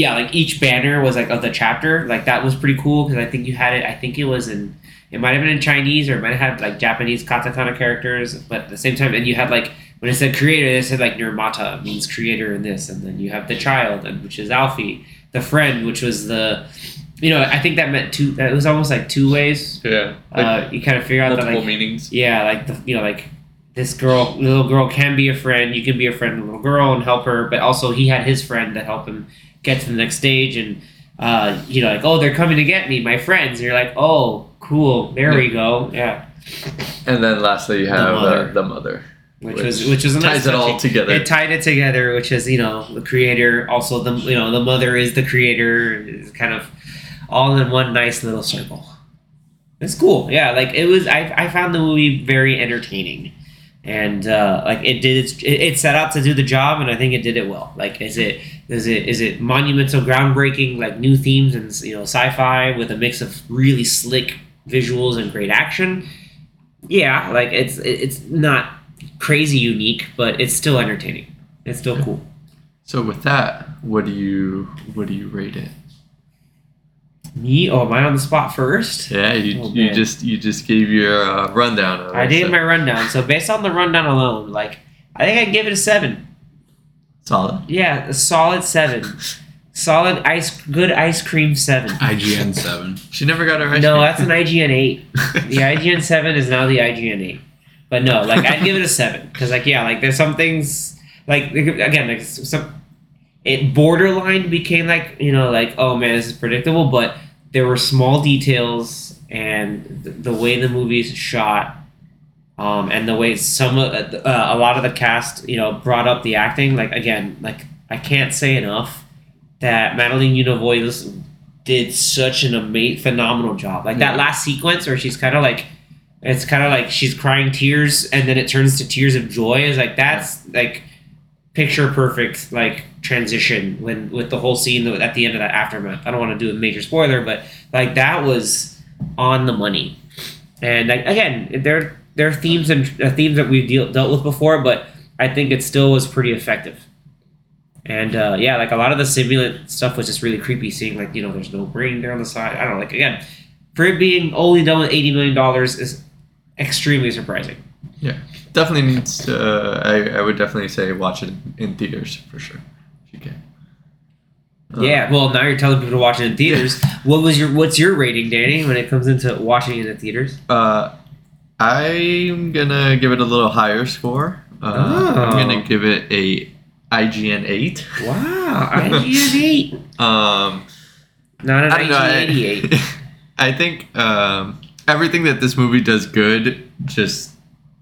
yeah, like each banner was like of the chapter. Like that was pretty cool because I think you had it. I think it was in. It might have been in Chinese or it might have had like Japanese katakana characters, but at the same time, and you had like when it said creator, it said like Nirmata means creator in this, and then you have the child, and which is Alfie, the friend, which was the, you know, I think that meant two. That was almost like two ways. yeah, like Uh, you kind of figure out that like meanings. yeah, like the you know like this girl, little girl, can be a friend. You can be a friend a little girl and help her, but also he had his friend that helped him get to the next stage. And uh, you know, like, oh, they're coming to get me, my friends. And you're like, oh, cool. There we go. Yeah. And then lastly, you have mother. uh, the mother. Which, Which was which was a nice ties it all together. It tied it together, which is you know the creator, also the you know the mother is the creator. It's kind of all in one nice little circle. It's cool, yeah. Like it was, I, I found the movie very entertaining, and uh, like it did. Its, it, set out to do the job, and I think it did it well. Like, is it is it is it monumental, groundbreaking, like new themes and you know sci-fi with a mix of really slick visuals and great action? Yeah, like it's it's not crazy unique, but it's still entertaining. It's still cool. So with that, what do you what do you rate it? Me? Oh, am I on the spot first? Yeah, you, Oh, you just you just gave your uh, rundown. Of I it, did so my rundown. So based on the rundown alone, like I think I'd give it a seven. solid. Yeah, a solid seven. Solid ice, good ice cream seven. IGN seven. She never got her ice No, cream. that's an IGN eight. The IGN seven is now the IGN eight. But no, like I'd give it a seven because, like, yeah, like there's some things, like again, like some, it borderline became like you know, like oh man, this is predictable, but there were small details and the, the way the movie's shot. Um, and the way some of uh, a lot of the cast, you know, brought up the acting. Like again, like I can't say enough that Madeleine Yuna Voyles did such an amazing, phenomenal job. Like Yeah. that last sequence where she's kind of like, it's kind of like she's crying tears and then it turns to tears of joy. Is like that's like picture perfect like transition when with the whole scene at the end of that aftermath. I don't want to do a major spoiler, but like that was on the money. And like again, there there are themes and uh, themes that we've deal, dealt with before, but I think it still was pretty effective. And uh, yeah, like a lot of the simulant stuff was just really creepy. Seeing like you know, there's no brain there on the side. I don't know. Like again, for it being only done with eighty million dollars is extremely surprising. Yeah, definitely needs. To, uh, I I would definitely say watch it in theaters for sure. If you can. Uh, yeah. Well, now you're telling people to watch it in theaters. what was your What's your rating, Danny, when it comes into watching it in theaters? Uh, I'm gonna give it a little higher score. Uh, Oh. I'm gonna give it a IGN eight. Wow, IGN eight, Um, not an I don't know. IGN eighty eight. I, I think um, everything that this movie does good just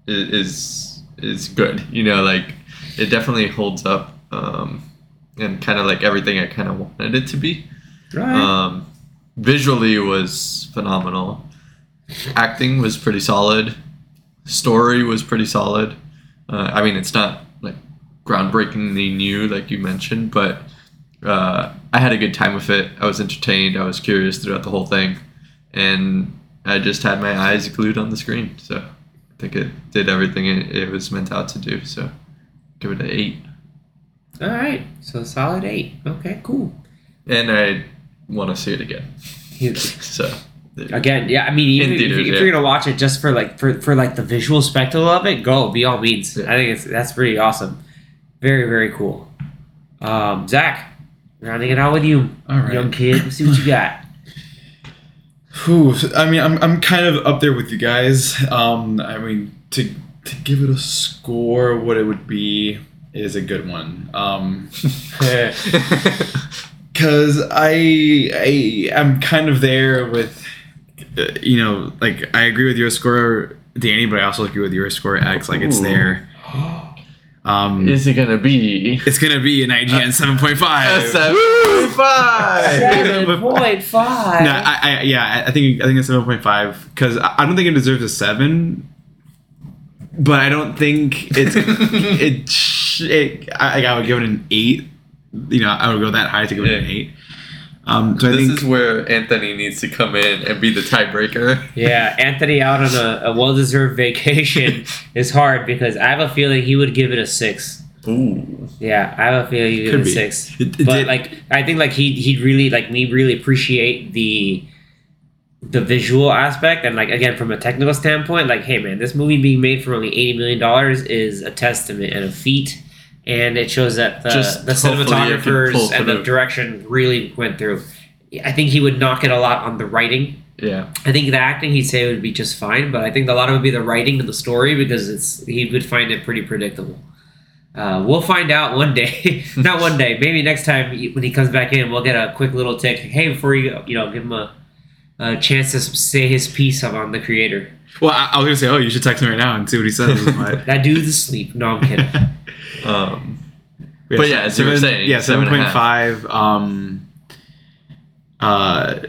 is is good. You know, like it definitely holds up, um, and kind of like everything I kind of wanted it to be. Right. Um, visually was phenomenal. Acting was pretty solid. Story was pretty solid. Uh, I mean, it's not like groundbreakingly new, like you mentioned, but uh, I had a good time with it. I was entertained. I was curious throughout the whole thing, and I just had my eyes glued on the screen. So I think it did everything it, it was meant out to do. So give it an eight. All right, so solid eight. Okay, cool. And I want to see it again. So Again, yeah, I mean, even In if, if yeah. you're gonna watch it just for like for, for like the visual spectacle of it, go by all means. Yeah. I think it's that's pretty awesome. Very very cool. Um, Zach, rounding it out with you, All right. young kid. Let's see what you got. Whew, I mean, I'm, I'm kind of up there with you guys. Um, I mean, to to give it a score, what it would be is a good one. Um, because I I am kind of there with, uh, you know, like I agree with your score, Danny, but I also agree with your score, X. Like it's there. Um, Is it gonna be it's gonna be an IGN seven point a five. seven five? Seven point five. No, I, I yeah, I- I think I think it's seven point five because I I don't think it deserves a seven, but I don't think it's it. sh- it I, I would give it an eight. You know, I would go that high to give it an Yeah. eight. Um, so I This think is where Anthony needs to come in and be the tiebreaker. Yeah, Anthony out on a, a well-deserved vacation is hard because I have a feeling he would give it a six. Ooh. Yeah, I have a feeling he'd give Could it a be. six. It- it but did- like, I think like he he'd really like me really appreciate the the visual aspect and like again from a technical standpoint, like hey man, this movie being made for only eighty million dollars is a testament and a feat, and it shows that the, Just the hopefully it can cinematographers and the direction really went through. I think he would knock it a lot on the writing Yeah. I think the acting he'd say would be just fine, but I think a lot of it would be the writing of the story because it's he would find it pretty predictable. Uh, we'll find out one day, not one day, maybe next time when he comes back in, we'll get a quick little tick. Hey, before you go, you know, give him a, a chance to say his piece on the creator. Well, I, I was gonna say, oh, you should text him right now and see what he says. That dude's asleep. No, I'm kidding. Um, But yeah, as you were saying, yeah, seven seven a point. Um, uh,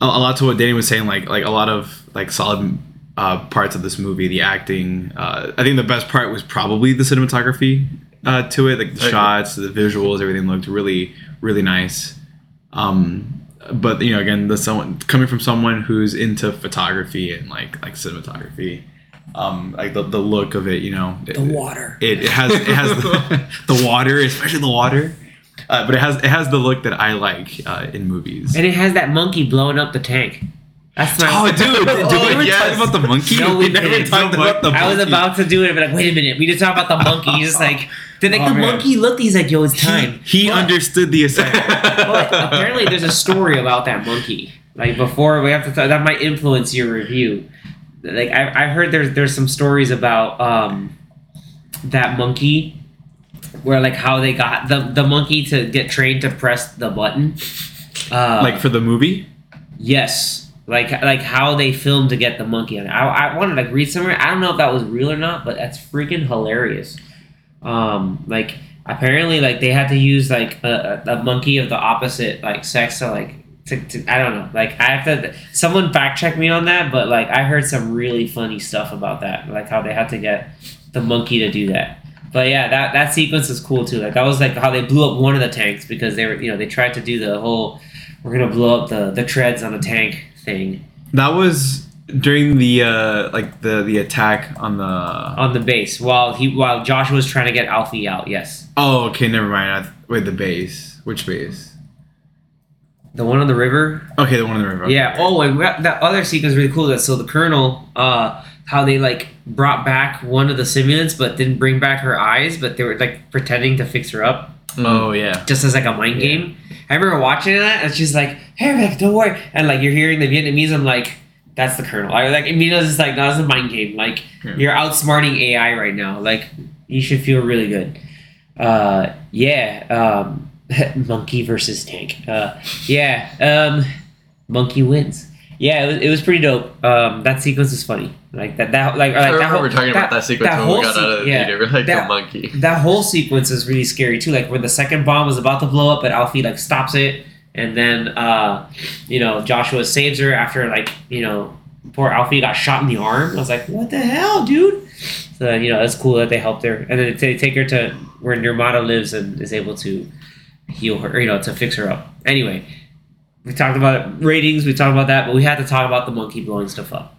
a, a lot to what Danny was saying, like like a lot of like solid uh, parts of this movie. The acting, uh, I think the best part was probably the cinematography uh, to it, like the Okay. shots, the visuals, everything looked really really nice. Um, but you know, again, the someone coming from someone who's into photography and like like cinematography. Um, like the, the look of it, you know, The water. it, it has it has the, the water, especially the water. Uh, but it has it has the look that I like uh, in movies. And it has that monkey blowing up the tank. That's my. oh, dude, did, did Oh, we ever yes. talk about the monkey? No, we never talked No, about the monkey. I was about to do it, but like, wait a minute. We just talk about the monkey. He's just like, did like Oh, the man. monkey look? He's like, yo, it's time. He, he But- understood the assignment. But apparently, there's a story about that monkey. Like before, we have to. Th- that might influence your review. Like I, I heard there's there's some stories about um, that monkey, where like how they got the the monkey to get trained to press the button. Uh, like for the movie. Yes, like like how they filmed to get the monkey on. it. I I wanted to like read somewhere. I don't know if that was real or not, but that's freaking hilarious. Um, like apparently, like they had to use like a, a a monkey of the opposite like sex to like to, to I don't know. Like I have to. Someone fact check me on that, but like I heard some really funny stuff about that, like how they had to get the monkey to do that. But yeah, that that sequence is cool too. Like that was like how they blew up one of the tanks because they were you know they tried to do the whole we're gonna blow up the the treads on the tank thing That was during the uh like the the attack on the. on the base while he while Josh was trying to get Alfie out. Yes, Oh, okay, never mind. I, wait, the base. Which base? The one on the river. Okay, the one on the river. Yeah. Oh, and that other sequence is really cool. That so the Colonel, uh, how they like brought back one of the simulants, but didn't bring back her eyes, but they were like pretending to fix her up, Oh yeah. just as like a mind game. I remember watching that, and she's like, "Hey, Rebecca, don't worry," and like you're hearing the Vietnamese. I'm like. That's the colonel. I was like Emilio's just like, no, that's a mind game. Like Yeah. you're outsmarting AI right now. Like you should feel really good. Uh, yeah. Um, monkey versus tank. Uh, yeah. Um, monkey wins. Yeah, it was, it was pretty dope. Um, that sequence is funny. Like that. That like, like I that whole, we were talking about that sequence when we got se- out of the yeah, theater. We're like that- the monkey. that whole sequence is really scary too. Like when the second bomb was about to blow up, but Alfie like stops it, and then uh, you know Joshua saves her after like you know poor Alfie got shot in the arm. I was like, what the hell, dude? So you know it's cool that they helped her, and then they take her to where Nirmata lives and is able to heal her, you know, to fix her up. Anyway, we talked about ratings, we talked about that, but we had to talk about the monkey blowing stuff up.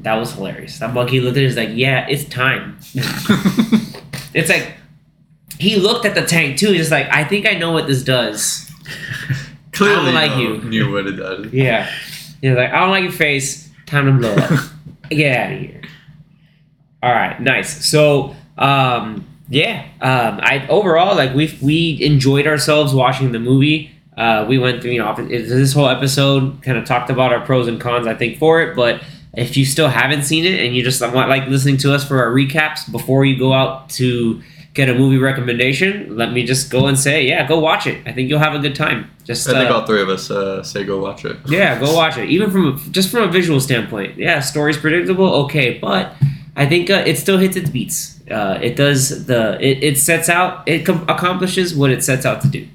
That was hilarious. That monkey looked at it, was like, yeah, it's time. It's like he looked at the tank too. He's just like, I think I know what this does. Clearly, I don't like you. knew what it does. Yeah. He's like, I don't like your face. Time to blow up. Get out of here. All right, nice. So, um, yeah, um, I overall like we we enjoyed ourselves watching the movie. Uh, we went through, you know, this whole episode kind of talked about our pros and cons, I think, for it. But if you still haven't seen it and you just want like listening to us for our recaps before you go out to get a movie recommendation, let me just go and say, yeah, go watch it. I think you'll have a good time. Just I think uh, all three of us uh, say go watch it. yeah, go watch it. Even from a, just from a visual standpoint, yeah, story's predictable, okay, but I think uh, it still hits its beats. Uh, it does the it, it sets out it com- accomplishes what it sets out to do.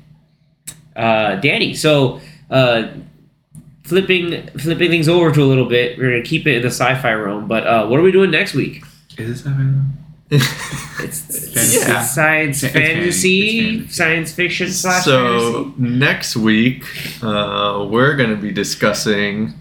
Uh, Danny, so uh, flipping flipping things over to a little bit, we're gonna keep it in the sci-fi realm. But uh, what are we doing next week? Is this happening? It's, it's Fantasy. Yeah. science It's fantasy, fantasy. It's fantasy. science fiction slash so fantasy. next week uh, we're going to be discussing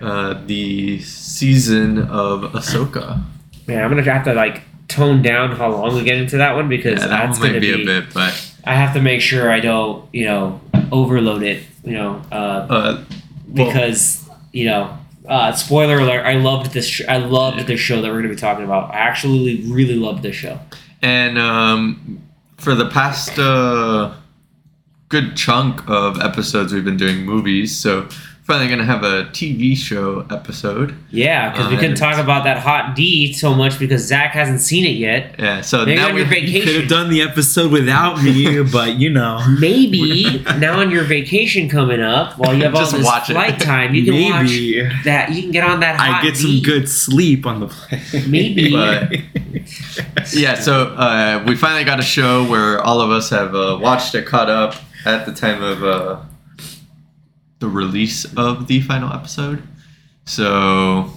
uh, the season of Ahsoka. Man, I'm gonna have to like tone down how long we get into that one because Yeah, that that's gonna be, be. a bit, but I have to make sure I don't, you know, overload it. You know, uh, uh, well, because you know, uh, spoiler alert. I loved this. Sh- I loved this show that we're gonna be talking about. I actually really loved this show. and um, for the past uh, good chunk of episodes, we've been doing movies. So finally gonna have a TV show episode. Yeah, because we Uh, couldn't talk about that hot D so much because Zach hasn't seen it yet. Yeah, so Maybe now on we Could have done the episode without me, but you know. Maybe now on your vacation coming up, while you have all this watch it. flight time, you can Maybe watch that. You can get on that hot I get some good sleep on the plane. Maybe. But- yeah, so uh, we finally got a show where all of us have uh, watched it, caught up at the time of uh, the release of the final episode. So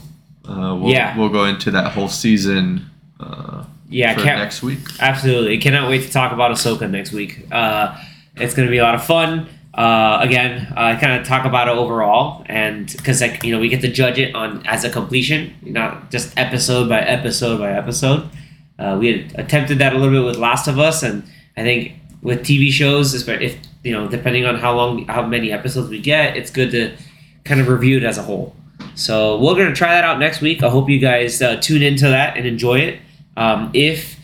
uh, we'll, Yeah. we'll go into that whole season uh, yeah, next week. Absolutely. Cannot wait to talk about Ahsoka next week. Uh, it's going to be a lot of fun. Uh, again, uh, kind of talk about it overall, and because like you know we get to judge it on as a completion, not just episode by episode by episode. Uh, we had attempted that a little bit with Last of Us, and I think with TV shows, if you know, depending on how long, how many episodes we get, it's good to kind of review it as a whole. So we're gonna try that out next week. I hope you guys uh, tune into that and enjoy it. Um, if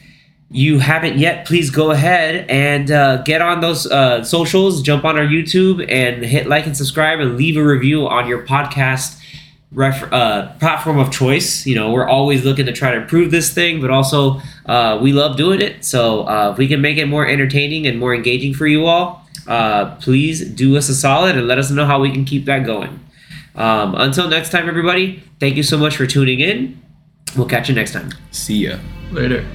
you haven't yet, please go ahead and uh, get on those uh, socials, jump on our YouTube, and hit like and subscribe, and leave a review on your podcast ref- uh, platform of choice. You know, we're always looking to try to improve this thing, but also uh, we love doing it. So uh, if we can make it more entertaining and more engaging for you all, uh, please do us a solid and let us know how we can keep that going. Um, until next time, everybody, thank you so much for tuning in. We'll catch you next time. See ya. Later.